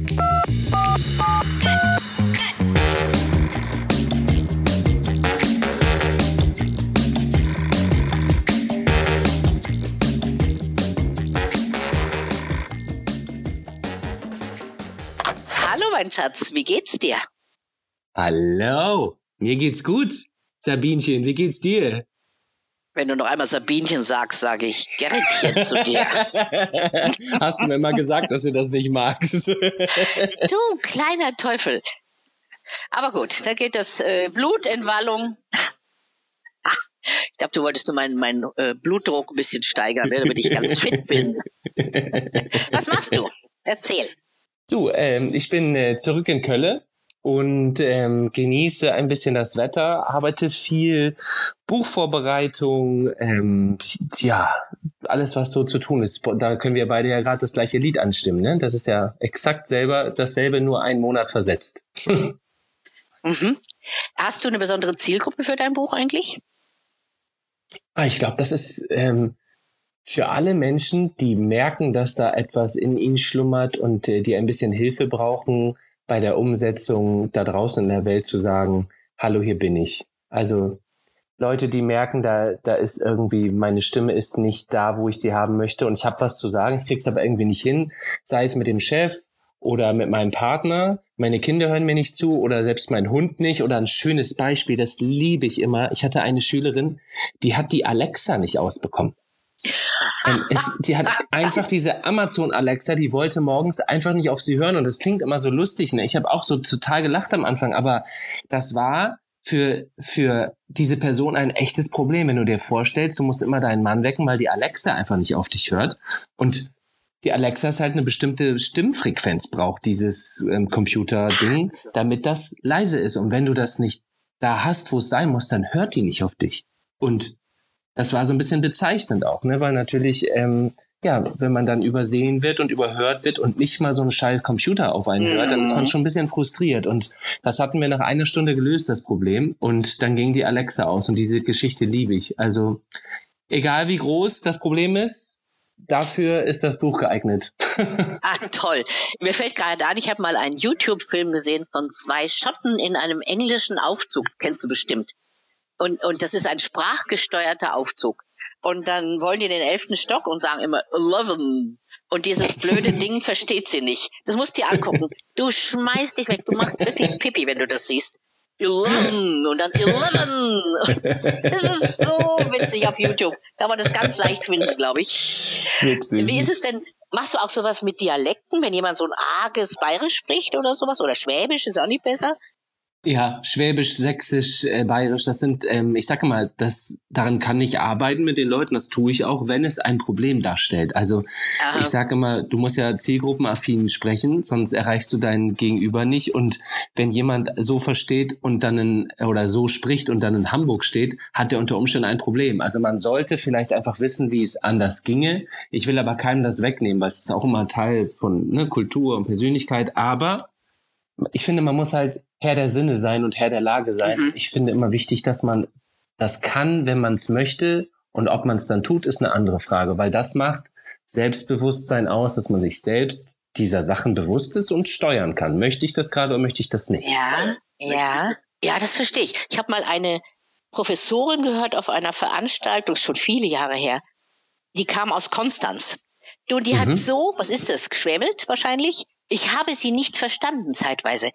Hallo, mein Schatz, wie geht's dir? Hallo, mir geht's gut. Sabinchen, wie geht's dir? Wenn du noch einmal Sabinchen sagst, sage ich Gerritchen zu dir. Hast du mir mal gesagt, dass du das nicht magst? Du kleiner Teufel. Aber gut, da geht das äh, Blutentwallung. Ah, ich glaube, du wolltest nur meinen mein, äh, Blutdruck ein bisschen steigern, ne, damit ich ganz fit bin. Was machst du? Erzähl. Du, ähm, ich bin äh, zurück in Köln und ähm, genieße ein bisschen das Wetter, arbeite viel Buchvorbereitung, ähm, ja, alles, was so zu tun ist. Da können wir beide ja gerade das gleiche Lied anstimmen, ne? Das ist ja exakt selber, dasselbe, nur einen Monat versetzt. Mhm. Hast du eine besondere Zielgruppe für dein Buch eigentlich? Ah, ich glaube, das ist ähm, für alle Menschen, die merken, dass da etwas in ihnen schlummert und äh, die ein bisschen Hilfe brauchen, bei der Umsetzung da draußen in der Welt zu sagen, hallo, hier bin ich. Also Leute, die merken, da, da ist irgendwie, meine Stimme ist nicht da, wo ich sie haben möchte und ich habe was zu sagen, ich krieg's aber irgendwie nicht hin, sei es mit dem Chef oder mit meinem Partner, meine Kinder hören mir nicht zu oder selbst mein Hund nicht oder ein schönes Beispiel, das liebe ich immer. Ich hatte eine Schülerin, die hat die Alexa nicht ausbekommen. Es, die hat einfach diese Amazon Alexa, die wollte morgens einfach nicht auf sie hören und das klingt immer so lustig. Ne? Ich habe auch so total gelacht am Anfang, aber das war für für diese Person ein echtes Problem, wenn du dir vorstellst, du musst immer deinen Mann wecken, weil die Alexa einfach nicht auf dich hört und die Alexa ist halt eine bestimmte Stimmfrequenz braucht dieses ähm, Computer-Ding, damit das leise ist. Und wenn du das nicht da hast, wo es sein muss, dann hört die nicht auf dich. Und das war so ein bisschen bezeichnend auch, ne? weil natürlich, ähm, ja, wenn man dann übersehen wird und überhört wird und nicht mal so ein scheiß Computer auf einen hört, dann ist man schon ein bisschen frustriert. Und das hatten wir nach einer Stunde gelöst, das Problem. Und dann ging die Alexa aus und diese Geschichte liebe ich. Also egal wie groß das Problem ist, dafür ist das Buch geeignet. ah, toll. Mir fällt gerade an, ich habe mal einen YouTube-Film gesehen von zwei Schotten in einem englischen Aufzug. Kennst du bestimmt. Und, und das ist ein sprachgesteuerter Aufzug. Und dann wollen die den elften Stock und sagen immer eleven. Und dieses blöde Ding versteht sie nicht. Das musst du dir angucken. Du schmeißt dich weg. Du machst wirklich Pipi, wenn du das siehst. Eleven und dann Eleven. Das ist so witzig auf YouTube. Kann man das ganz leicht finden, glaube ich. Witzig. Wie ist es denn? Machst du auch sowas mit Dialekten, wenn jemand so ein arges Bayerisch spricht oder sowas? Oder Schwäbisch ist auch nicht besser? Ja, Schwäbisch, Sächsisch, äh, Bayerisch, das sind, ähm, ich sage mal, das daran kann ich arbeiten mit den Leuten, das tue ich auch, wenn es ein Problem darstellt. Also Aha. ich sage immer, du musst ja zielgruppenaffin sprechen, sonst erreichst du dein Gegenüber nicht. Und wenn jemand so versteht und dann in, oder so spricht und dann in Hamburg steht, hat er unter Umständen ein Problem. Also man sollte vielleicht einfach wissen, wie es anders ginge. Ich will aber keinem das wegnehmen, weil es ist auch immer Teil von ne, Kultur und Persönlichkeit. Aber ich finde, man muss halt Herr der Sinne sein und Herr der Lage sein. Mhm. Ich finde immer wichtig, dass man das kann, wenn man es möchte. Und ob man es dann tut, ist eine andere Frage, weil das macht Selbstbewusstsein aus, dass man sich selbst dieser Sachen bewusst ist und steuern kann. Möchte ich das gerade oder möchte ich das nicht? Ja, ja, ja, das verstehe ich. Ich habe mal eine Professorin gehört auf einer Veranstaltung, schon viele Jahre her. Die kam aus Konstanz. Und die mhm. hat so, was ist das, geschwämmelt wahrscheinlich? Ich habe sie nicht verstanden zeitweise.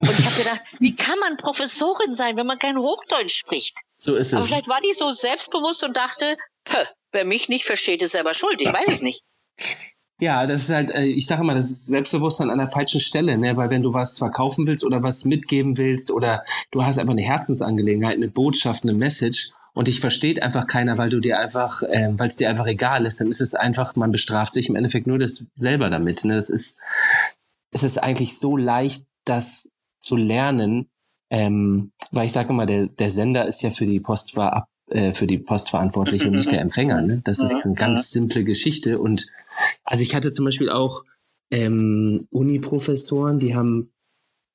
Und ich habe gedacht, wie kann man Professorin sein, wenn man kein Hochdeutsch spricht? So ist es. Aber vielleicht war die so selbstbewusst und dachte, wer mich nicht versteht, ist selber schuld. Ich weiß es nicht. Ja, das ist halt, äh, ich sage mal, das ist Selbstbewusstsein an der falschen Stelle, ne? Weil wenn du was verkaufen willst oder was mitgeben willst oder du hast einfach eine Herzensangelegenheit, eine Botschaft, eine Message und dich versteht einfach keiner, weil du dir einfach, äh, weil es dir einfach egal ist, dann ist es einfach, man bestraft sich im Endeffekt nur das selber damit. Ne? Das ist, es ist eigentlich so leicht, das zu lernen, ähm, weil ich sage immer, der, der Sender ist ja für die Post war äh, für die Post verantwortlich und nicht der Empfänger. Ne? Das ist eine ganz simple Geschichte. Und also ich hatte zum Beispiel auch ähm, Uni-Professoren, die haben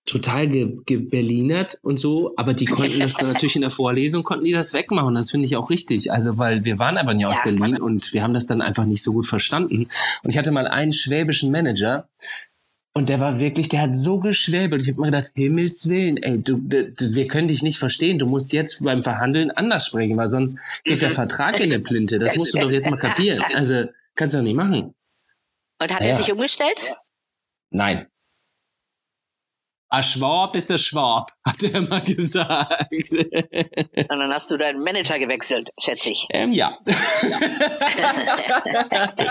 total ge geberlinert und so, aber die konnten das dann natürlich in der Vorlesung, konnten die das wegmachen. Das finde ich auch richtig. Also, weil wir waren einfach nicht aus ja, Berlin und wir haben das dann einfach nicht so gut verstanden. Und ich hatte mal einen schwäbischen Manager, Und der war wirklich, der hat so geschwäbelt. Ich habe mir gedacht, Himmels Willen, ey, du, du, wir können dich nicht verstehen. Du musst jetzt beim Verhandeln anders sprechen, weil sonst geht der mhm. Vertrag in der Plinte. Das musst du doch jetzt mal kapieren. Also, kannst du doch nicht machen. Und hat ja. er sich umgestellt? Nein. A Schwab ist a Schwab, hat er immer gesagt. Und dann hast du deinen Manager gewechselt, schätze ich. Ähm, ja.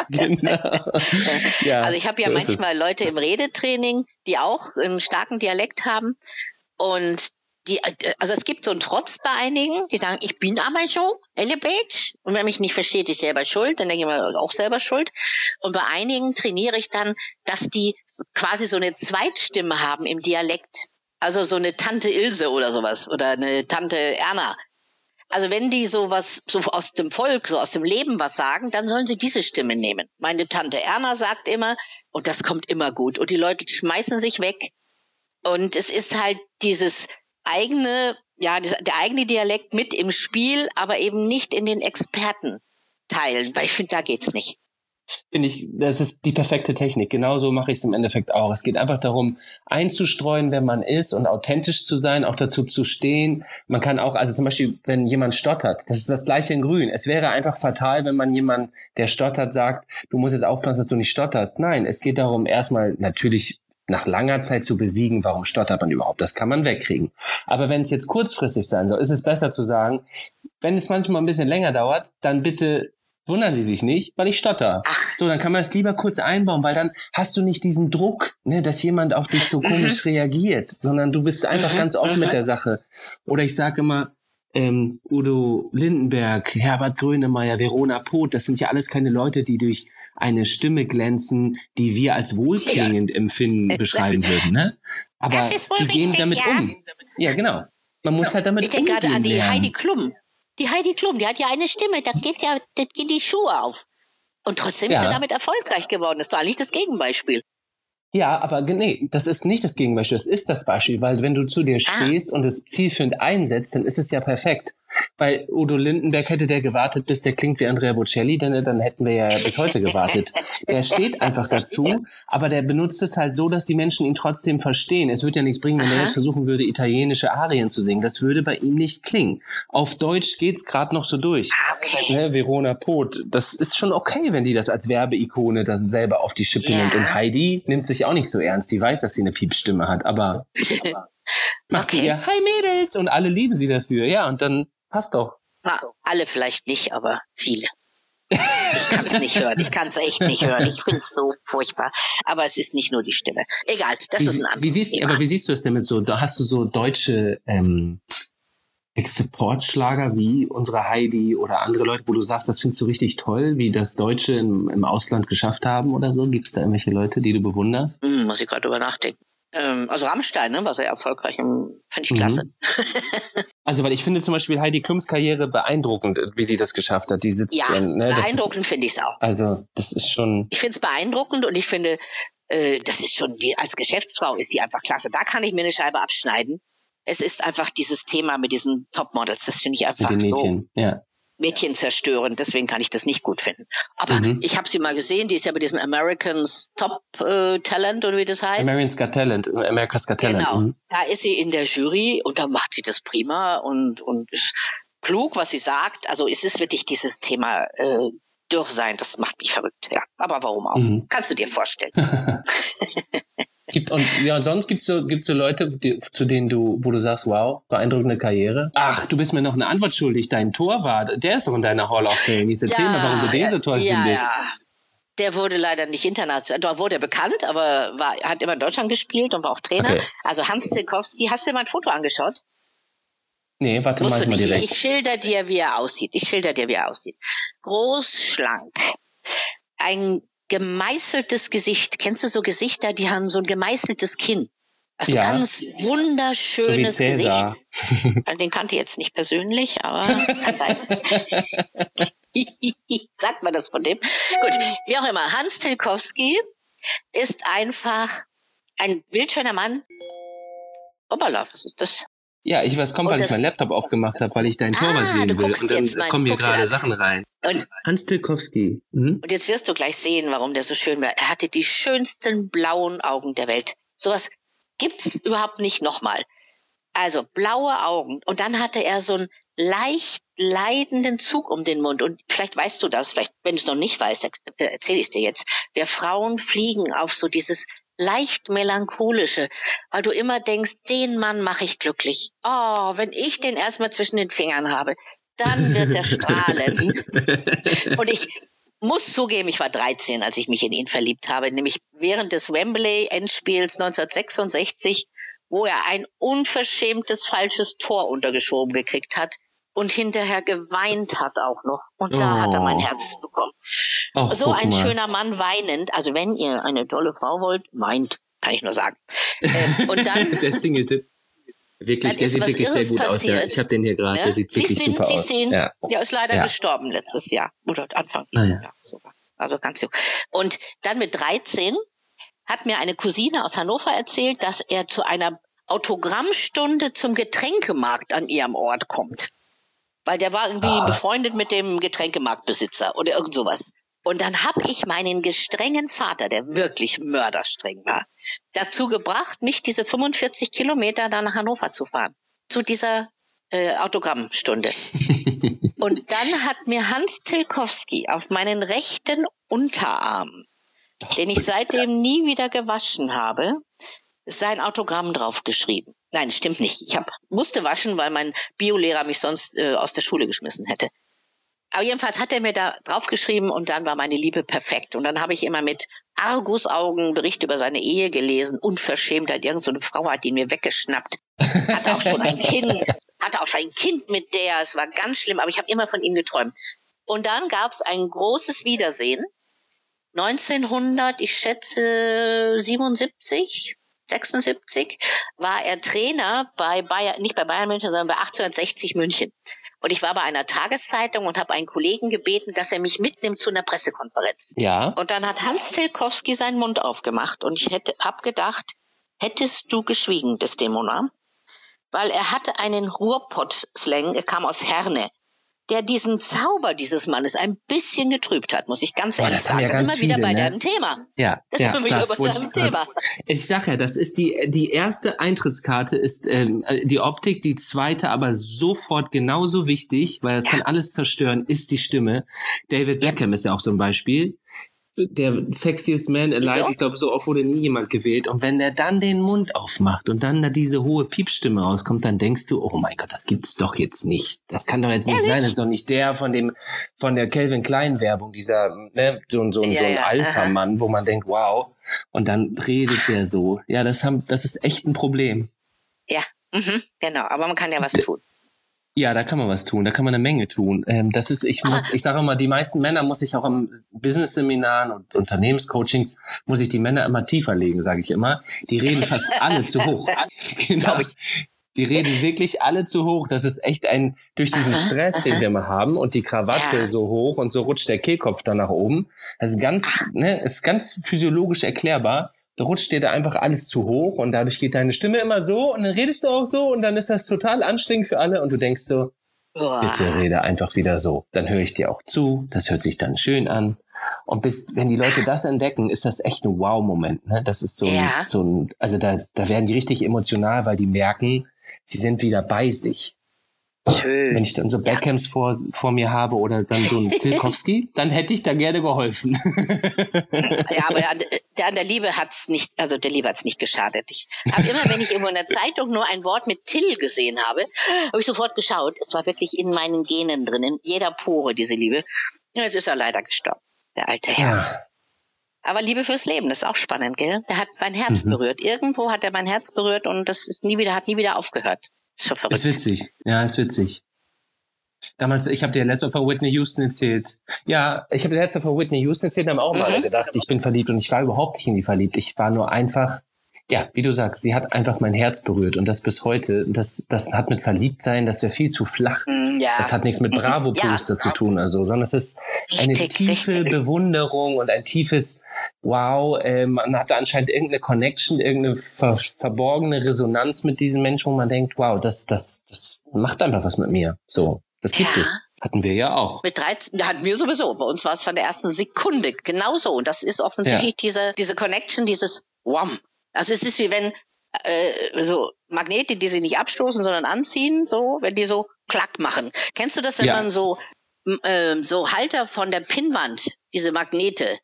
genau. Ja, also ich habe ja so manchmal Leute im Redetraining, die auch einen starken Dialekt haben. Und die, also es gibt so einen Trotz bei einigen, die sagen, ich bin aber so, elevate. Und wer mich nicht versteht, ist selber schuld, dann denke ich mir auch selber schuld. Und bei einigen trainiere ich dann, dass die quasi so eine Zweitstimme haben im Dialekt. Also so eine Tante Ilse oder sowas oder eine Tante Erna. Also wenn die sowas so aus dem Volk, so aus dem Leben was sagen, dann sollen sie diese Stimme nehmen. Meine Tante Erna sagt immer, und das kommt immer gut. Und die Leute schmeißen sich weg. Und es ist halt dieses eigene, ja, der eigene Dialekt mit im Spiel, aber eben nicht in den Experten teilen, weil ich finde, da geht's nicht. Finde ich, das ist die perfekte Technik. Genauso mache ich es im Endeffekt auch. Es geht einfach darum, einzustreuen, wer man ist und authentisch zu sein, auch dazu zu stehen. Man kann auch, also zum Beispiel, wenn jemand stottert, das ist das gleiche in Grün. Es wäre einfach fatal, wenn man jemand, der stottert, sagt, du musst jetzt aufpassen, dass du nicht stotterst. Nein, es geht darum, erstmal natürlich nach langer Zeit zu besiegen, warum stottert man überhaupt? Das kann man wegkriegen. Aber wenn es jetzt kurzfristig sein soll, ist es besser zu sagen, wenn es manchmal ein bisschen länger dauert, dann bitte wundern Sie sich nicht, weil ich stotter. Ach. So, dann kann man es lieber kurz einbauen, weil dann hast du nicht diesen Druck, ne, dass jemand auf dich so mhm. komisch reagiert, sondern du bist einfach mhm. ganz offen mit mhm. der Sache. Oder ich sage immer, ähm, Udo Lindenberg, Herbert Grönemeyer, Verona Poth, das sind ja alles keine Leute, die durch eine Stimme glänzen, die wir als wohlklingend empfinden, beschreiben würden. Ne? Aber die richtig, gehen damit ja. um. Ja, genau. Man muss halt damit umgehen. Ich denke gerade an die lernen. Heidi Klum. Die Heidi Klum, die hat ja eine Stimme, da geht ja, das geht die Schuhe auf. Und trotzdem ja. ist sie damit erfolgreich geworden. Das ist doch eigentlich das Gegenbeispiel. Ja, aber nee, das ist nicht das Gegenbeispiel, das ist das Beispiel, weil wenn du zu dir ah. stehst und es zielführend einsetzt, dann ist es ja perfekt. Weil Udo Lindenberg hätte der gewartet, bis der klingt wie Andrea Bocelli, denn dann hätten wir ja bis heute gewartet. Der steht einfach dazu, aber der benutzt es halt so, dass die Menschen ihn trotzdem verstehen. Es würde ja nichts bringen, wenn Aha. er jetzt versuchen würde, italienische Arien zu singen. Das würde bei ihm nicht klingen. Auf Deutsch geht's gerade noch so durch. Ah, okay. Ne, Verona Poth, das ist schon okay, wenn die das als Werbeikone dann selber auf die Schippe ja. nimmt. Und Heidi nimmt sich auch nicht so ernst. Die weiß, dass sie eine Piepstimme hat, aber macht okay. sie ihr Hi Mädels und alle lieben sie dafür. Ja, und dann Passt doch. Na, alle vielleicht nicht, aber viele. Ich kann es nicht hören. Ich kann es echt nicht hören. Ich finde es so furchtbar. Aber es ist nicht nur die Stimme. Egal, das wie, ist ein anderes wie siehst, Thema. Aber wie siehst du es denn mit so? Da hast du so deutsche ähm, Supportschlager wie unsere Heidi oder andere Leute, wo du sagst, das findest du richtig toll, wie das Deutsche im, im Ausland geschafft haben oder so? Gibt es da irgendwelche Leute, die du bewunderst? Hm, muss ich gerade drüber nachdenken. Ähm, also Rammstein, ne, war sehr erfolgreich, fand ich mhm. klasse. also weil ich finde zum Beispiel Heidi Klums Karriere beeindruckend, wie die das geschafft hat. Die sitzt, ja, ne, beeindruckend finde ich es auch. Also das ist schon. Ich finde es beeindruckend und ich finde, äh, das ist schon die als Geschäftsfrau ist die einfach klasse. Da kann ich mir eine Scheibe abschneiden. Es ist einfach dieses Thema mit diesen Topmodels, das finde ich einfach mit den Mädchen, so. Ja. Mädchen zerstören. Deswegen kann ich das nicht gut finden. Aber mhm. ich habe sie mal gesehen. Die ist ja bei diesem Americans Top äh, Talent oder wie das heißt. Americans Got Talent, America's Got Talent. Genau. Mhm. Da ist sie in der Jury und da macht sie das prima und und ist klug, was sie sagt. Also es ist wirklich dieses Thema äh, durch sein. Das macht mich verrückt. Ja, aber warum auch? Mhm. Kannst du dir vorstellen. Gibt, und ja, sonst gibt's so, gibt's so Leute, die, zu denen du, wo du sagst, wow, beeindruckende Karriere. Ach, du bist mir noch eine Antwort schuldig. Dein Torwart, der ist doch in deiner Hall of Fame. Jetzt erzähl ja, mal, warum du den so toll ja, findest. Ja. Der wurde leider nicht international, da wurde er bekannt, aber war, hat immer in Deutschland gespielt und war auch Trainer. Okay. Also Hans Zilkowski, hast du dir mal ein Foto angeschaut? Nee, warte mal direkt. Ich schilder dir, wie er aussieht. Ich schilder dir, wie er aussieht. Groß, schlank. Ein gemeißeltes Gesicht. Kennst du so Gesichter, die haben so ein gemeißeltes Kinn? Also ja. ganz wunderschönes so Gesicht. Den kannte ich jetzt nicht persönlich, aber kann sein. Sagt man das von dem? Gut, wie auch immer. Hans Tilkowski ist einfach ein bildschöner Mann. Hoppala, was ist das? Ja, ich weiß, kommt, weil ich meinen Laptop aufgemacht habe, weil ich deinen Torwart ah, sehen will. Und dann kommen hier gerade Sachen rein. Und, Hans Tilkowski. Mhm. Und jetzt wirst du gleich sehen, warum der so schön war. Er hatte die schönsten blauen Augen der Welt. Sowas gibt's überhaupt nicht nochmal. Also blaue Augen. Und dann hatte er so einen leicht leidenden Zug um den Mund. Und vielleicht weißt du das, vielleicht, wenn du es noch nicht weißt, erzähle ich dir jetzt. Wir Frauen fliegen auf so dieses leicht melancholische, weil du immer denkst, den Mann mache ich glücklich. Oh, wenn ich den erstmal zwischen den Fingern habe, dann wird er strahlen. Und ich muss zugeben, ich war 13, als ich mich in ihn verliebt habe, nämlich während des Wembley-Endspiels 1966, wo er ein unverschämtes falsches Tor untergeschoben gekriegt hat und hinterher geweint hat auch noch. Und da oh. hat er mein oh. Herz bekommen. Ach, so ein mal. schöner Mann weinend. Also wenn ihr eine tolle Frau wollt, weint, kann ich nur sagen. Ähm, und dann der Single-Tipp. Wirklich, der sieht wirklich sehr gut passiert. aus. Ja. Ich habe den hier gerade, ja? der sieht wirklich den, super aus. Den? Ja. Der ist leider ja. gestorben letztes Jahr oder Anfang dieses ah, Jahres sogar. Also ganz jung. Und dann mit 13 hat mir eine Cousine aus Hannover erzählt, dass er zu einer Autogrammstunde zum Getränkemarkt an ihrem Ort kommt. Weil der war irgendwie ah. befreundet mit dem Getränkemarktbesitzer oder irgend sowas. Und dann habe ich meinen gestrengen Vater, der wirklich mörderstreng war, dazu gebracht, mich diese 45 Kilometer da nach Hannover zu fahren. Zu dieser äh, Autogrammstunde. Und dann hat mir Hans Tilkowski auf meinen rechten Unterarm, den ich seitdem nie wieder gewaschen habe, sein Autogramm draufgeschrieben. Nein, stimmt nicht. Ich hab, musste waschen, weil mein Biolehrer mich sonst äh, aus der Schule geschmissen hätte. Aber jedenfalls hat er mir da draufgeschrieben und dann war meine Liebe perfekt. Und dann habe ich immer mit Argusaugen Bericht über seine Ehe gelesen. Unverschämtheit, irgendeine so Frau hat ihn mir weggeschnappt. Hatte auch schon ein Kind, hatte auch schon ein Kind mit der. Es war ganz schlimm, aber ich habe immer von ihm geträumt. Und dann gab es ein großes Wiedersehen. 1900, ich schätze 77, 76 war er Trainer bei Bayern, nicht bei Bayern München, sondern bei 1860 München. Und ich war bei einer Tageszeitung und habe einen Kollegen gebeten, dass er mich mitnimmt zu einer Pressekonferenz. Ja. Und dann hat Hans Zilkowski seinen Mund aufgemacht und ich hätte, hab gedacht, hättest du geschwiegen, Desdemona? Weil er hatte einen Ruhrpott-Slang, er kam aus Herne der diesen Zauber dieses Mannes ein bisschen getrübt hat, muss ich ganz ehrlich oh, sagen. Ja das sind wir wieder bei ne? deinem Thema. Ja, das ja, sind wir wieder bei deinem Thema. Ich sag ja, das ist die die erste Eintrittskarte ist ähm, die Optik, die zweite aber sofort genauso wichtig, weil es ja. kann alles zerstören, ist die Stimme. David Beckham ist ja auch so ein Beispiel der sexiest man alive. Ja. Ich glaube, so oft wurde nie jemand gewählt. Und wenn der dann den Mund aufmacht und dann da diese hohe Piepstimme rauskommt, dann denkst du, oh mein Gott, das gibt's doch jetzt nicht. Das kann doch jetzt nicht ja, sein. Das ist doch nicht der von dem, von der Calvin Klein Werbung, dieser, ne, so, so, ja, so ein Alpha-Mann, wo man denkt, wow. Und dann redet der so. Ja, das haben, das ist echt ein Problem. Ja, mhm, genau. Aber man kann ja was tun. Ja, da kann man was tun, da kann man eine Menge tun. Ähm, das ist, ich muss, ich sage immer, die meisten Männer muss ich auch am Business-Seminaren und Unternehmenscoachings, muss ich die Männer immer tiefer legen, sage ich immer. Die reden fast alle zu hoch. genau. Die reden wirklich alle zu hoch. Das ist echt ein, durch diesen Stress, den wir mal haben und die Krawatte ja. so hoch und so rutscht der Kehlkopf dann nach oben. Das ist ganz, ne, ist ganz physiologisch erklärbar da rutscht dir da einfach alles zu hoch und dadurch geht deine Stimme immer so und dann redest du auch so und dann ist das total anstrengend für alle und du denkst so, bitte rede einfach wieder so. Dann höre ich dir auch zu, das hört sich dann schön an. Und bis, wenn die Leute das entdecken, ist das echt ein Wow-Moment. Ne? Das ist so ein, ja. so ein, also da, da werden die richtig emotional, weil die merken, sie sind wieder bei sich. Schön. Wenn ich dann so Backcams ja. vor, vor mir habe oder dann so ein Tilkowski, dann hätte ich da gerne geholfen. ja, aber der an der Liebe hat's nicht, also der Liebe hat's nicht geschadet. Ich habe immer, wenn ich irgendwo in der Zeitung nur ein Wort mit Till gesehen habe, habe ich sofort geschaut. Es war wirklich in meinen Genen drin, in jeder Pore diese Liebe. Und jetzt ist er leider gestorben, der alte Herr. Ja. Aber Liebe fürs Leben, das ist auch spannend, gell? Der hat mein Herz mhm. berührt. Irgendwo hat er mein Herz berührt und das ist nie wieder, hat nie wieder aufgehört. Ist schon verrückt. Ist witzig. Ja, ist witzig. Damals, ich habe dir letzte von Whitney Houston erzählt. Ja, ich habe dir letzte von Whitney Houston erzählt und habe auch mhm. mal gedacht, ich bin verliebt und ich war überhaupt nicht in die verliebt. Ich war nur einfach ja, wie du sagst, sie hat einfach mein Herz berührt und das bis heute. Das, das hat mit Verliebtsein, das wäre viel zu flach. Mm, Ja. Das hat nichts mit Bravo-Poster Ja. zu tun, also, sondern es ist eine Richtig, tiefe richtig. Bewunderung und ein tiefes Wow. Äh, man hat da anscheinend irgendeine Connection, irgendeine ver verborgene Resonanz mit diesem Menschen, wo man denkt, wow, das, das, das macht einfach was mit mir. So, das gibt Ja. es. Hatten wir ja auch. Mit 13, da hatten wir sowieso. Bei uns war es von der ersten Sekunde genauso. Und das ist offensichtlich diese, diese Connection, dieses Wham. Also es ist wie wenn äh, so Magnete, die sich nicht abstoßen, sondern anziehen, so, wenn die so klack machen. Kennst du das, wenn Ja. man so, ähm, so Halter von der Pinnwand, diese Magnete,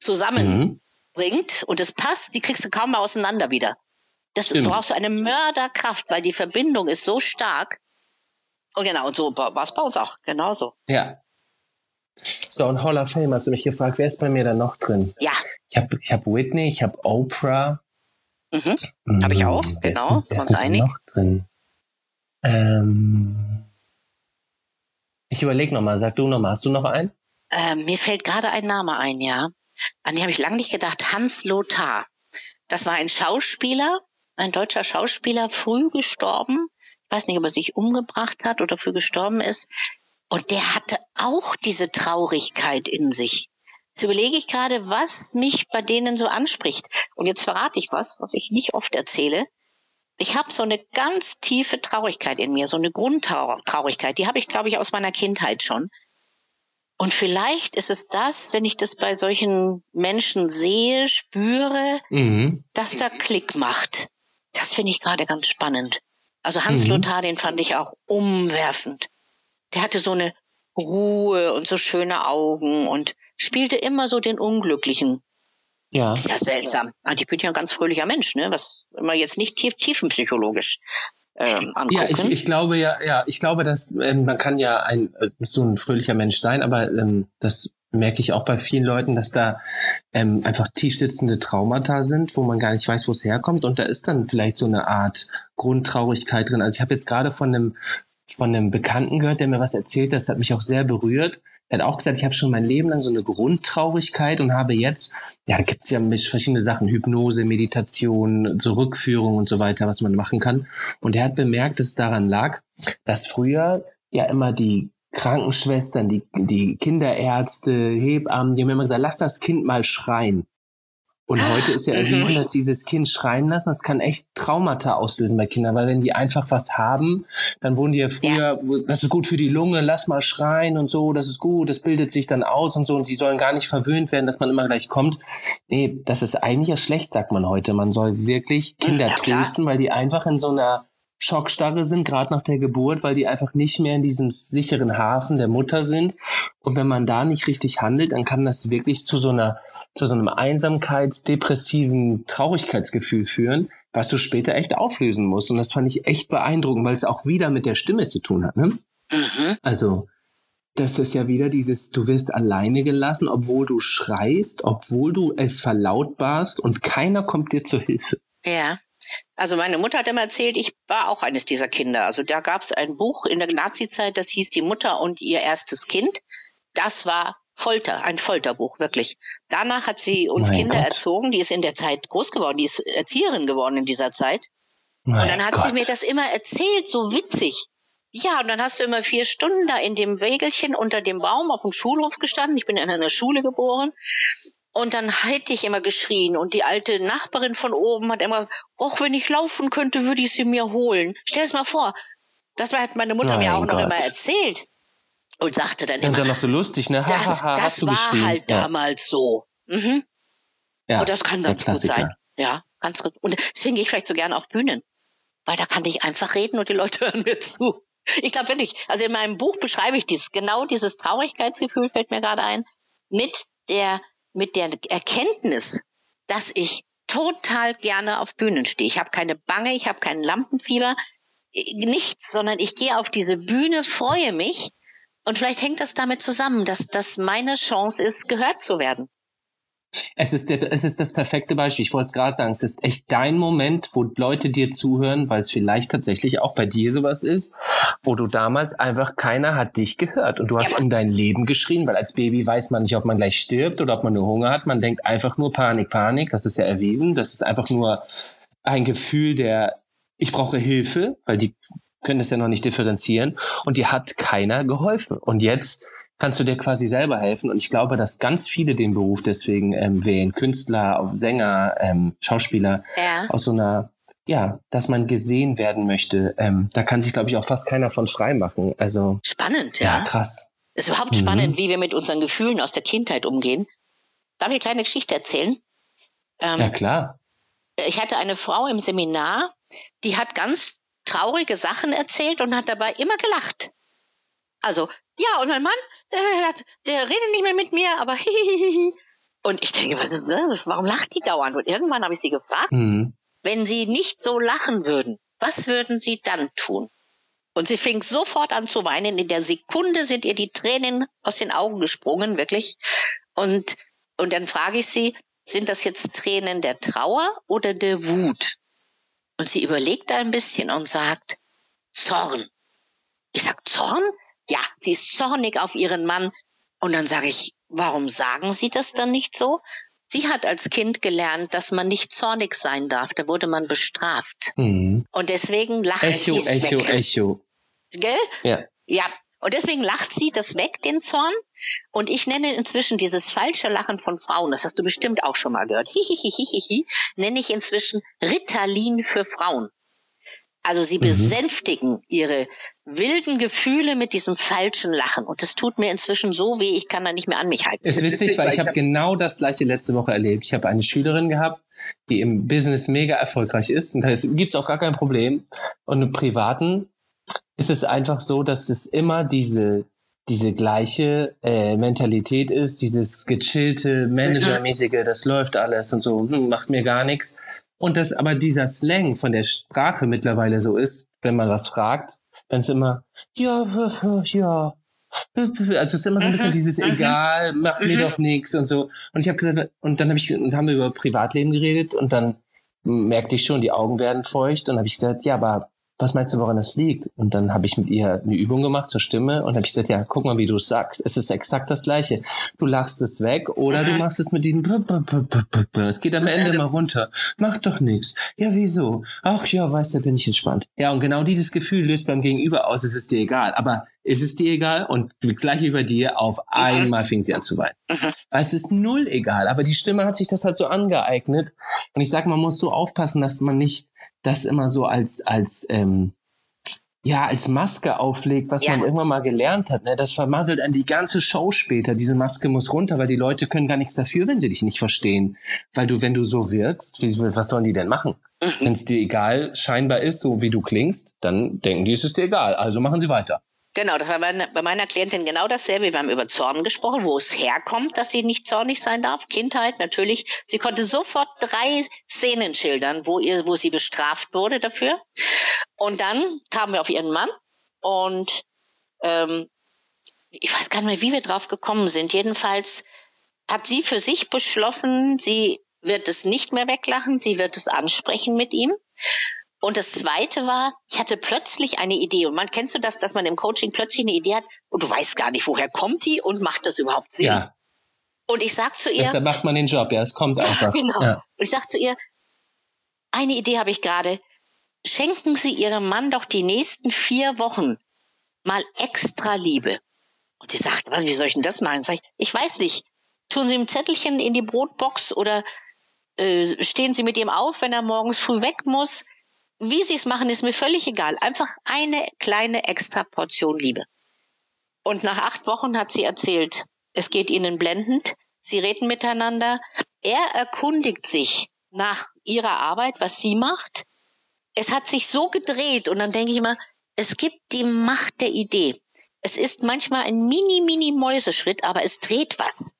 zusammenbringt Mhm. und es passt, die kriegst du kaum mal auseinander wieder. Das Stimmt. brauchst du eine Mörderkraft, weil die Verbindung ist so stark. Und genau, und so war es bei uns auch, genauso. Ja. So, und Hall of Fame hast du mich gefragt, wer ist bei mir da noch drin? Ja, Ich habe ich hab Whitney, ich habe Oprah. Mhm. Hab ich auch, Hm, wer genau, denn- wer sind wir uns einig? noch drin? Ähm, ich überlege nochmal, sag du nochmal, hast du noch einen? Ähm, mir fällt gerade ein Name ein, ja. An den habe ich lange nicht gedacht. Hans Lothar. Das war ein Schauspieler, ein deutscher Schauspieler, früh gestorben. Ich weiß nicht, ob er sich umgebracht hat oder früh gestorben ist. Und der hatte auch diese Traurigkeit in sich. Jetzt überlege ich gerade, was mich bei denen so anspricht. Und jetzt verrate ich was, was ich nicht oft erzähle. Ich habe so eine ganz tiefe Traurigkeit in mir, so eine Grundtraurigkeit. Die habe ich, glaube ich, aus meiner Kindheit schon. Und vielleicht ist es das, wenn ich das bei solchen Menschen sehe, spüre, Mhm. dass da Klick macht. Das finde ich gerade ganz spannend. Also Hans Mhm. Lothar, den fand ich auch umwerfend. Der hatte so eine Ruhe und so schöne Augen und spielte immer so den Unglücklichen. Ja. Ist ja seltsam. Also ich bin ja ein ganz fröhlicher Mensch, ne? Was immer jetzt nicht tief, tiefenpsychologisch ähm. Ja, ich, ich glaube ja, ja, ich glaube, dass ähm, man kann ja ein äh, so ein fröhlicher Mensch sein, aber ähm, das merke ich auch bei vielen Leuten, dass da ähm, einfach tiefsitzende Traumata sind, wo man gar nicht weiß, wo es herkommt. Und da ist dann vielleicht so eine Art Grundtraurigkeit drin. Also ich habe jetzt gerade von einem von einem Bekannten gehört, der mir was erzählt, das hat mich auch sehr berührt. Er hat auch gesagt, ich habe schon mein Leben lang so eine Grundtraurigkeit und habe jetzt, ja, gibt's ja verschiedene Sachen, Hypnose, Meditation, so Rückführung und so weiter, was man machen kann. Und er hat bemerkt, dass es daran lag, dass früher ja immer die Krankenschwestern, die, die Kinderärzte, Hebammen, die haben immer gesagt, lass das Kind mal schreien. Und heute ist ja Mhm. erwiesen, dass dieses Kind schreien lassen, das kann echt Traumata auslösen bei Kindern, weil wenn die einfach was haben, dann wurden die ja früher, das ist gut für die Lunge, lass mal schreien und so, das ist gut, das bildet sich dann aus und so und die sollen gar nicht verwöhnt werden, dass man immer gleich kommt. Nee, das ist eigentlich ja schlecht, sagt man heute. Man soll wirklich Kinder Ja, trösten, weil die einfach in so einer Schockstarre sind, gerade nach der Geburt, weil die einfach nicht mehr in diesem sicheren Hafen der Mutter sind. Und wenn man da nicht richtig handelt, dann kann das wirklich zu so einer zu so einem Einsamkeits-, depressiven Traurigkeitsgefühl führen, was du später echt auflösen musst. Und das fand ich echt beeindruckend, weil es auch wieder mit der Stimme zu tun hat. Ne? Mhm. Also, das ist ja wieder dieses, du wirst alleine gelassen, obwohl du schreist, obwohl du es verlautbarst und keiner kommt dir zur Hilfe. Ja. Also meine Mutter hat immer erzählt, ich war auch eines dieser Kinder. Also da gab es ein Buch in der Nazi-Zeit, das hieß Die Mutter und ihr erstes Kind. Das war Folter, ein Folterbuch, wirklich. Danach hat sie uns Mein Kinder Gott. erzogen, die ist in der Zeit groß geworden, die ist Erzieherin geworden in dieser Zeit. Mein und dann hat Gott. sie mir das immer erzählt, so witzig. Ja, und dann hast du immer vier Stunden da in dem Wägelchen unter dem Baum auf dem Schulhof gestanden. Ich bin in einer Schule geboren. Und dann hätte ich immer geschrien. Und die alte Nachbarin von oben hat immer, och, wenn ich laufen könnte, würde ich sie mir holen. Stell es mal vor. Das hat meine Mutter Mein mir auch noch Gott. immer erzählt. Und sagte dann Und immer, dann noch so lustig, ne? Ha, das, ha, ha, das hast du war geschrieben. halt ja. damals so. Mhm. Ja, Und das kann ganz gut sein. Ja, ganz gut. Und deswegen gehe ich vielleicht so gerne auf Bühnen. Weil da kann ich einfach reden und die Leute hören mir zu. Ich glaube wirklich, also in meinem Buch beschreibe ich dieses, genau dieses Traurigkeitsgefühl fällt mir gerade ein, mit der, mit der Erkenntnis, dass ich total gerne auf Bühnen stehe. Ich habe keine Bange, ich habe keinen Lampenfieber, nichts, sondern ich gehe auf diese Bühne, freue mich und vielleicht hängt das damit zusammen, dass das meine Chance ist, gehört zu werden. Es ist, der, es ist das perfekte Beispiel. Ich wollte es gerade sagen, es ist echt dein Moment, wo Leute dir zuhören, weil es vielleicht tatsächlich auch bei dir sowas ist, wo du damals einfach keiner hat dich gehört und du hast Ja. um dein Leben geschrien, weil als Baby weiß man nicht, ob man gleich stirbt oder ob man nur Hunger hat. Man denkt einfach nur Panik, Panik. Das ist ja erwiesen. Das ist einfach nur ein Gefühl der, ich brauche Hilfe, weil die können das ja noch nicht differenzieren und die hat keiner geholfen. Und jetzt kannst du dir quasi selber helfen. Und ich glaube, dass ganz viele den Beruf deswegen ähm, wählen. Künstler, Sänger, ähm, Schauspieler ja. aus so einer, ja, dass man gesehen werden möchte. Ähm, da kann sich, glaube ich, auch fast keiner von frei machen. Also spannend, ja. Ja, krass. Es ist überhaupt mhm. spannend, wie wir mit unseren Gefühlen aus der Kindheit umgehen. Darf ich eine kleine Geschichte erzählen? Ähm, ja, klar. Ich hatte eine Frau im Seminar, die hat ganz traurige Sachen erzählt und hat dabei immer gelacht. Also, ja, und mein Mann, der, der redet nicht mehr mit mir, aber hihihihi. Und ich denke, was ist das? Warum lacht die dauernd? Und irgendwann habe ich sie gefragt, mhm. wenn sie nicht so lachen würden, was würden sie dann tun? Und sie fing sofort an zu weinen. In der Sekunde sind ihr die Tränen aus den Augen gesprungen, wirklich. Und, und dann frage ich sie, sind das jetzt Tränen der Trauer oder der Wut? Und sie überlegt ein bisschen und sagt, Zorn. Ich sag, Zorn? Ja, sie ist zornig auf ihren Mann. Und dann sage ich, warum sagen Sie das dann nicht so? Sie hat als Kind gelernt, dass man nicht zornig sein darf. Da wurde man bestraft. Mhm. Und deswegen lacht Echo, sie Echo, weg. Echo. Gell? Ja. Ja. Und deswegen lacht sie das weg, den Zorn. Und ich nenne inzwischen dieses falsche Lachen von Frauen, das hast du bestimmt auch schon mal gehört, hihihihihi, nenne ich inzwischen Ritalin für Frauen. Also sie mhm. besänftigen ihre wilden Gefühle mit diesem falschen Lachen. Und das tut mir inzwischen so weh, ich kann da nicht mehr an mich halten. Ist witzig, weil ich habe genau das gleiche letzte Woche erlebt. Ich habe eine Schülerin gehabt, die im Business mega erfolgreich ist. Und da gibt es auch gar kein Problem. Und im Privaten ist es einfach so, dass es immer diese diese gleiche äh, Mentalität ist, dieses gechillte, managermäßige, das läuft alles und so, hm, macht mir gar nichts. Und dass aber dieser Slang von der Sprache mittlerweile so ist, wenn man was fragt, dann ist immer, ja, ja. Also es ist immer so ein bisschen mhm, dieses mhm. egal, macht mir mhm. doch nichts und so. Und ich habe gesagt, und dann habe ich, und haben wir über Privatleben geredet und dann merkte ich schon, die Augen werden feucht und habe ich gesagt, ja, aber was meinst du, woran das liegt? Und dann habe ich mit ihr eine Übung gemacht zur Stimme und habe ich gesagt, ja, guck mal, wie du es sagst. Es ist exakt das Gleiche. Du lachst es weg oder du machst es mit diesem Es geht am Ende mal runter. Mach doch nichts. Ja, wieso? Ach ja, weißt du, bin ich entspannt. Ja, und genau dieses Gefühl löst beim Gegenüber aus, es ist dir egal. Aber ist es dir egal? Und das gleiche über dir, auf einmal fing sie an zu weinen. Es ist null egal, aber die Stimme hat sich das halt so angeeignet. Und ich sag, man muss so aufpassen, dass man nicht das immer so als, als, ähm, ja, als Maske auflegt, was ja. man irgendwann mal gelernt hat. Ne? Das vermasselt einem die ganze Show später. Diese Maske muss runter, weil die Leute können gar nichts dafür, wenn sie dich nicht verstehen. Weil du, wenn du so wirkst, wie, was sollen die denn machen? Mhm. Wenn es dir egal scheinbar ist, so wie du klingst, dann denken die, es ist dir egal. Also machen sie weiter. Genau, das war bei meiner Klientin genau dasselbe. Wir haben über Zorn gesprochen, wo es herkommt, dass sie nicht zornig sein darf. Kindheit natürlich. Sie konnte sofort drei Szenen schildern, wo ihr, wo sie bestraft wurde dafür. Und dann kamen wir auf ihren Mann und ähm, ich weiß gar nicht mehr, wie wir drauf gekommen sind. Jedenfalls hat sie für sich beschlossen, sie wird es nicht mehr weglachen, sie wird es ansprechen mit ihm. Und das zweite war, ich hatte plötzlich eine Idee. Und man kennst du das, dass man im Coaching plötzlich eine Idee hat und du weißt gar nicht, woher kommt die und macht das überhaupt Sinn? Ja. Und ich sag zu ihr. Deshalb macht man den Job, ja, es kommt einfach. genau. Ja. Und ich sag zu ihr, eine Idee habe ich gerade. Schenken Sie Ihrem Mann doch die nächsten vier Wochen mal extra Liebe. Und sie sagt, wie soll ich denn das machen? Sag ich, ich weiß nicht. Tun Sie ihm Zettelchen in die Brotbox oder äh, stehen Sie mit ihm auf, wenn er morgens früh weg muss? Wie sie es machen, ist mir völlig egal. Einfach eine kleine extra Portion Liebe. Und nach acht Wochen hat sie erzählt, es geht ihnen blendend, sie reden miteinander, er erkundigt sich nach ihrer Arbeit, was sie macht. Es hat sich so gedreht und dann denke ich immer, es gibt die Macht der Idee. Es ist manchmal ein mini, mini Mäuseschritt, aber es dreht was.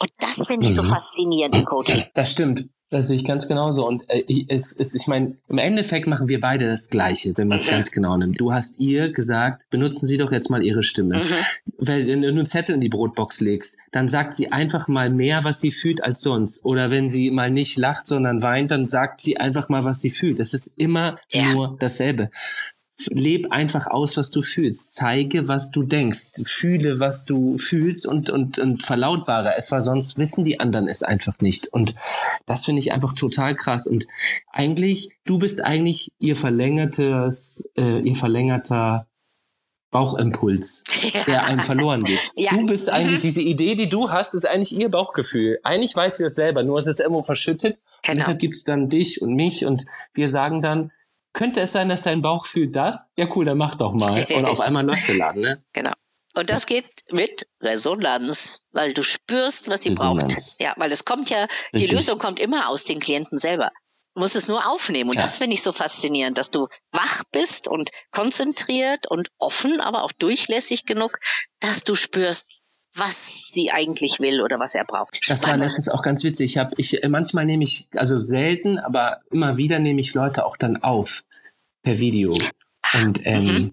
Und das finde ich so mhm. faszinierend im Coaching. Das stimmt. Das sehe ich ganz genauso. Und äh, ich, es, es, ich meine, im Endeffekt machen wir beide das Gleiche, wenn man es ganz genau nimmt. Du hast ihr gesagt, benutzen Sie doch jetzt mal Ihre Stimme. Mhm. Weil wenn du einen Zettel in die Brotbox legst, dann sagt sie einfach mal mehr, was sie fühlt als sonst. Oder wenn sie mal nicht lacht, sondern weint, dann sagt sie einfach mal, was sie fühlt. Das ist immer ja. nur dasselbe leb einfach aus, was du fühlst. Zeige, was du denkst. Fühle, was du fühlst und, und, und verlautbare es, weil sonst wissen die anderen es einfach nicht. Und das finde ich einfach total krass. Und eigentlich, du bist eigentlich ihr verlängertes, äh, ihr verlängerter Bauchimpuls, ja. der einem verloren geht. Ja. Du bist eigentlich, mhm. diese Idee, die du hast, ist eigentlich ihr Bauchgefühl. Eigentlich weiß sie das selber, nur es ist irgendwo verschüttet. Genau. Und deshalb gibt's dann dich und mich und wir sagen dann, könnte es sein, dass dein Bauch fühlt das? Ja, cool, dann mach doch mal. Und auf einmal läuft der Laden, ne? Genau. Und das geht mit Resonanz, weil du spürst, was sie Resonanz. braucht. Ja, weil es kommt ja, Richtig. die Lösung kommt immer aus den Klienten selber. Du musst es nur aufnehmen. Und ja. das finde ich so faszinierend, dass du wach bist und konzentriert und offen, aber auch durchlässig genug, dass du spürst, was sie eigentlich will oder was er braucht. Spannend. Das war letztens auch ganz witzig. Ich habe, ich manchmal nehme ich, also selten, aber immer wieder nehme ich Leute auch dann auf per Video und ähm, mhm.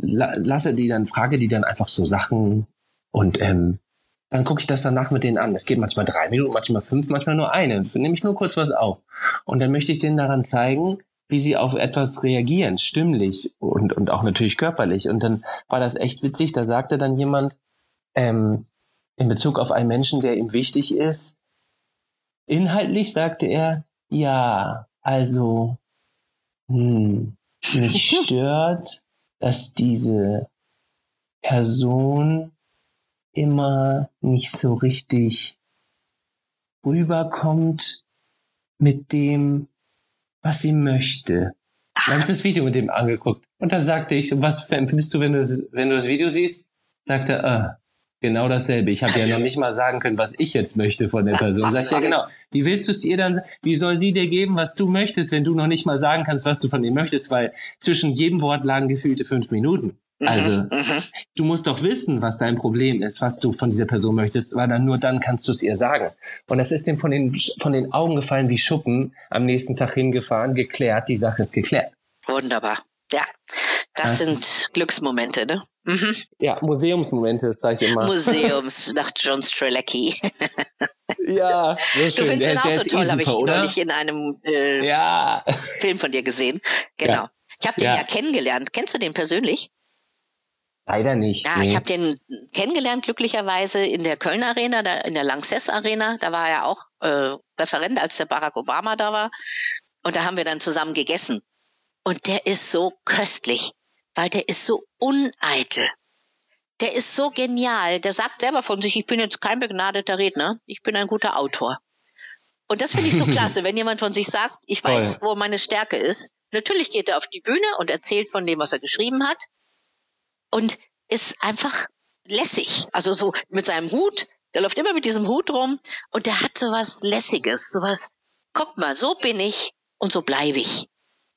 la lasse die dann, frage die dann einfach so Sachen und ähm, dann gucke ich das danach mit denen an. Es geht manchmal drei Minuten, manchmal fünf, manchmal nur eine. Dann nehme ich nur kurz was auf. Und dann möchte ich denen daran zeigen, wie sie auf etwas reagieren, stimmlich und, und auch natürlich körperlich. Und dann war das echt witzig. Da sagte dann jemand, ähm, in Bezug auf einen Menschen, der ihm wichtig ist, inhaltlich sagte er, ja, also, hm, mich stört, dass diese Person immer nicht so richtig rüberkommt mit dem, was sie möchte. Dann habe ich das Video mit dem angeguckt. Und dann sagte ich, was empfindest du, wenn du, das, wenn du das Video siehst? Sagte er, ah, genau dasselbe. Ich habe ja noch nicht mal sagen können, was ich jetzt möchte von der Person. Sag ich ja genau. Wie willst du es ihr dann, wie soll sie dir geben, was du möchtest, wenn du noch nicht mal sagen kannst, was du von ihr möchtest? Weil zwischen jedem Wort lagen gefühlte fünf Minuten. Mhm, also, mhm. du musst doch wissen, was dein Problem ist, was du von dieser Person möchtest, weil dann nur dann kannst du es ihr sagen. Und das ist dem von den, von den Augen gefallen wie Schuppen, am nächsten Tag hingefahren, geklärt, die Sache ist geklärt. Wunderbar. Ja, das, das sind Glücksmomente, ne? Mhm. Ja, Museumsmomente, sage ich immer. Museums nach John Strelecki. ja, so schön. Du findest der, ihn auch so toll, habe ich oder? neulich in einem äh, ja. Film von dir gesehen. Genau. Ja. Ich habe den ja. ja kennengelernt. Kennst du den persönlich? Leider nicht. Ja, nee. ich habe den kennengelernt, glücklicherweise in der Köln Arena, da, in der Lanxess Arena. Da war er auch äh, Referent, als der Barack Obama da war. Und da haben wir dann zusammen gegessen. Und der ist so köstlich, weil der ist so uneitel. Der ist so genial. Der sagt selber von sich, ich bin jetzt kein begnadeter Redner, ich bin ein guter Autor. Und das finde ich so klasse, wenn jemand von sich sagt, ich weiß, Toll. wo meine Stärke ist. Natürlich geht er auf die Bühne und erzählt von dem, was er geschrieben hat und ist einfach lässig. Also so mit seinem Hut, der läuft immer mit diesem Hut rum und der hat sowas Lässiges, sowas, guck mal, so bin ich und so bleibe ich.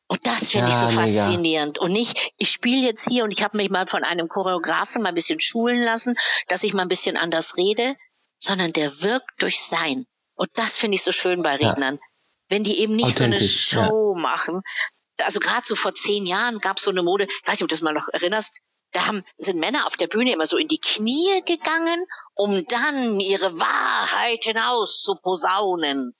Und das finde ja, ich so mega. faszinierend. Und nicht, ich spiele jetzt hier und ich habe mich mal von einem Choreografen mal ein bisschen schulen lassen, dass ich mal ein bisschen anders rede, sondern der wirkt durch sein. Und das finde ich so schön bei Rednern. Ja. Wenn die eben nicht so eine Show ja. machen. Also gerade so vor zehn Jahren gab es so eine Mode, ich weiß nicht, ob du das mal noch erinnerst, da haben, sind Männer auf der Bühne immer so in die Knie gegangen, um dann ihre Wahrheit hinaus zu posaunen.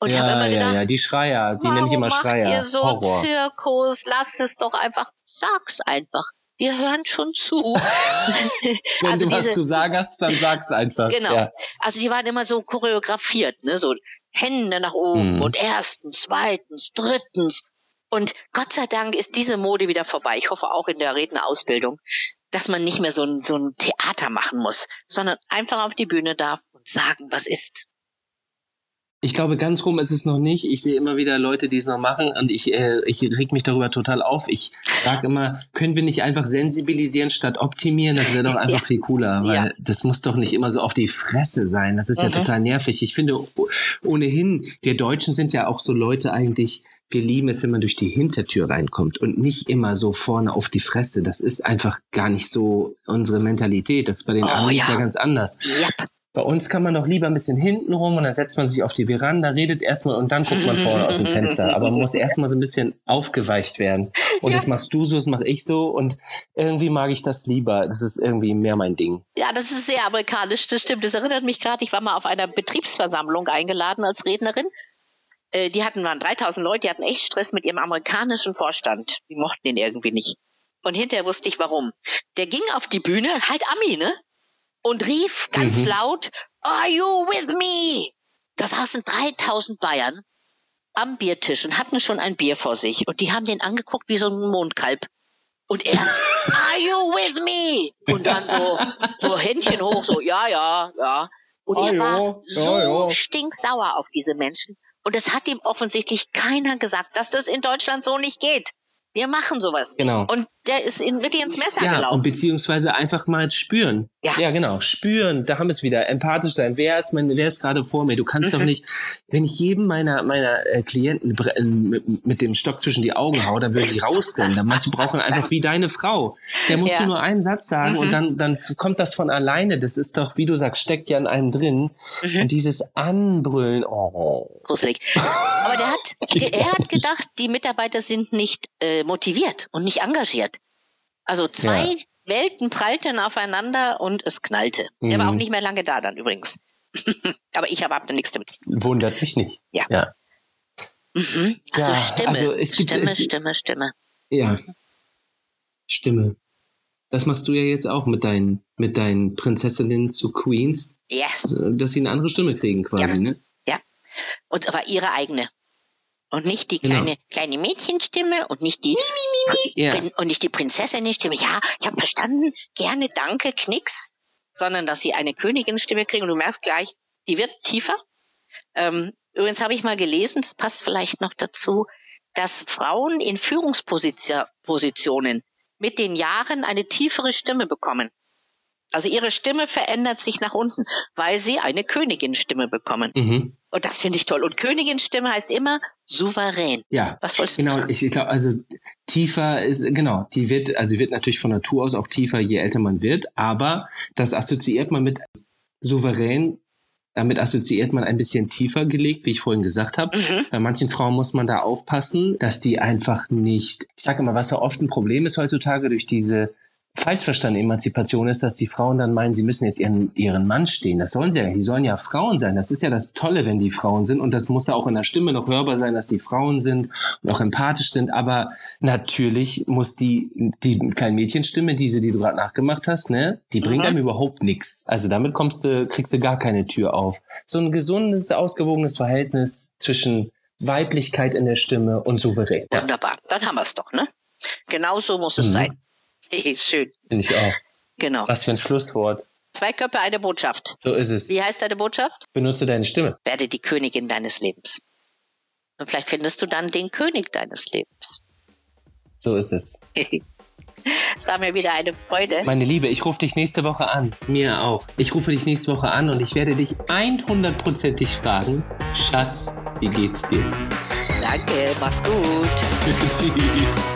Und ja, ich habe immer gedacht, ja, ja, die Schreier, die nenne ich immer Schreier. Macht ihr so Horror. Zirkus, lasst es doch einfach, sag's einfach. Wir hören schon zu. Wenn also du diese, was zu sagen hast, dann sag's einfach. Genau. Ja. Also die waren immer so choreografiert, ne, so Hände nach oben mhm. und erstens, zweitens, drittens und Gott sei Dank ist diese Mode wieder vorbei. Ich hoffe auch in der Rednerausbildung, dass man nicht mehr so ein, so ein Theater machen muss, sondern einfach auf die Bühne darf und sagen, was ist. Ich glaube, ganz rum ist es noch nicht. Ich sehe immer wieder Leute, die es noch machen und ich, äh, ich reg mich darüber total auf. Ich sage immer, können wir nicht einfach sensibilisieren statt optimieren? Das wäre doch einfach ja. viel cooler, weil ja. das muss doch nicht immer so auf die Fresse sein. Das ist mhm. ja total nervig. Ich finde ohnehin, wir Deutschen sind ja auch so Leute eigentlich, wir lieben es, wenn man durch die Hintertür reinkommt und nicht immer so vorne auf die Fresse. Das ist einfach gar nicht so unsere Mentalität. Das ist bei den oh, Amis ja. ja ganz anders. Yep. Bei uns kann man doch lieber ein bisschen hinten rum und dann setzt man sich auf die Veranda, redet erstmal und dann guckt man vorne aus dem Fenster. Aber man muss erstmal so ein bisschen aufgeweicht werden. Und ja. das machst du so, das mache ich so und irgendwie mag ich das lieber. Das ist irgendwie mehr mein Ding. Ja, das ist sehr amerikanisch, das stimmt. Das erinnert mich gerade, ich war mal auf einer Betriebsversammlung eingeladen als Rednerin äh, die hatten, waren 3000 Leute, die hatten echt Stress mit ihrem amerikanischen Vorstand. Die mochten ihn irgendwie nicht. Und hinterher wusste ich warum. Der ging auf die Bühne, halt Ami, ne? Und rief ganz mhm. laut, Are you with me? Da saßen 3000 Bayern am Biertisch und hatten schon ein Bier vor sich. Und die haben den angeguckt wie so ein Mondkalb. Und er, Are you with me? Und dann so, so Händchen hoch, so, ja, ja, ja. Und ah, er war so ja, ja. stinksauer auf diese Menschen. Und es hat ihm offensichtlich keiner gesagt, dass das in Deutschland so nicht geht. Wir machen sowas. Genau. Und der ist in, wirklich ins Messer ja, gelaufen. Und beziehungsweise einfach mal spüren. Ja. ja, genau. Spüren. Da haben wir es wieder. Empathisch sein. Wer ist mein, wer ist gerade vor mir? Du kannst mhm. doch nicht, wenn ich jedem meiner, meiner äh, Klienten mit, mit, dem Stock zwischen die Augen hau, dann würden die rausrennen. Dann manche brauchen einfach wie deine Frau. Der musst ja. du nur einen Satz sagen mhm. und dann, dann kommt das von alleine. Das ist doch, wie du sagst, steckt ja in einem drin. Mhm. Und dieses Anbrüllen, oh. Gruselig. Aber der hat, er hat gedacht, die Mitarbeiter sind nicht äh, motiviert und nicht engagiert. Also zwei ja. Welten prallten aufeinander und es knallte. Mhm. Der war auch mhm. nicht mehr lange da dann übrigens. Aber ich habe ab nichts damit. Wundert mich nicht. Ja. ja. Mhm. Also ja, Stimme, also es gibt, Stimme, es, Stimme, Stimme. Ja. Mhm. Stimme. Das machst du ja jetzt auch mit deinen, mit deinen Prinzessinnen zu Queens. Yes. Dass sie eine andere Stimme kriegen quasi, ja. ne? Ja. Und aber ihre eigene. Und nicht die genau. kleine, genau. kleine Mädchenstimme und nicht die, ja. und nicht die Prinzessinnenstimme. Ja, ich habe verstanden, gerne, danke, Knicks. Sondern, dass sie eine Königinstimme kriegen und du merkst gleich, die wird tiefer. Ähm, übrigens habe ich mal gelesen, es passt vielleicht noch dazu, dass Frauen in Führungspositionen mit den Jahren eine tiefere Stimme bekommen. Also ihre Stimme verändert sich nach unten, weil sie eine Königinstimme bekommen. Mhm. Und das finde ich toll. Und Königinstimme heißt immer souverän. Ja. Was wolltest du genau, sagen? Ich, ich glaube, also tiefer ist, genau, die wird, also wird natürlich von Natur aus auch tiefer, je älter man wird, aber das assoziiert man mit souverän damit assoziiert man ein bisschen tiefer gelegt, wie ich vorhin gesagt habe. Mhm. Bei manchen Frauen muss man da aufpassen, dass die einfach nicht, ich sage immer, was ja oft ein Problem ist heutzutage durch diese falsch verstanden Emanzipation ist, dass die Frauen dann meinen, sie müssen jetzt ihren, ihren Mann stehen. Das sollen sie ja, die sollen ja Frauen sein. Das ist ja das Tolle, wenn die Frauen sind. Und das muss ja auch in der Stimme noch hörbar sein, dass die Frauen sind und auch empathisch sind. Aber natürlich muss die, die kleine Mädchenstimme, diese, die du gerade nachgemacht hast, ne, die bringt mhm. einem überhaupt nichts. Also damit kommst du, kriegst du gar keine Tür auf. So ein gesundes, ausgewogenes Verhältnis zwischen Weiblichkeit in der Stimme und souverän. Wunderbar. Dann haben wir es doch, ne? Genau so muss es mhm. sein. Schön. Finde ich auch. Genau. Was für ein Schlusswort. Zwei Köpfe, eine Botschaft. So ist es. Wie heißt deine Botschaft? Benutze deine Stimme. Werde die Königin deines Lebens. Und vielleicht findest du dann den König deines Lebens. So ist es. Es war mir wieder eine Freude. Meine Liebe, ich rufe dich nächste Woche an. Mir auch. Ich rufe dich nächste Woche an und ich werde dich 100%ig fragen, Schatz, wie geht's dir? Danke, mach's gut. Tschüss.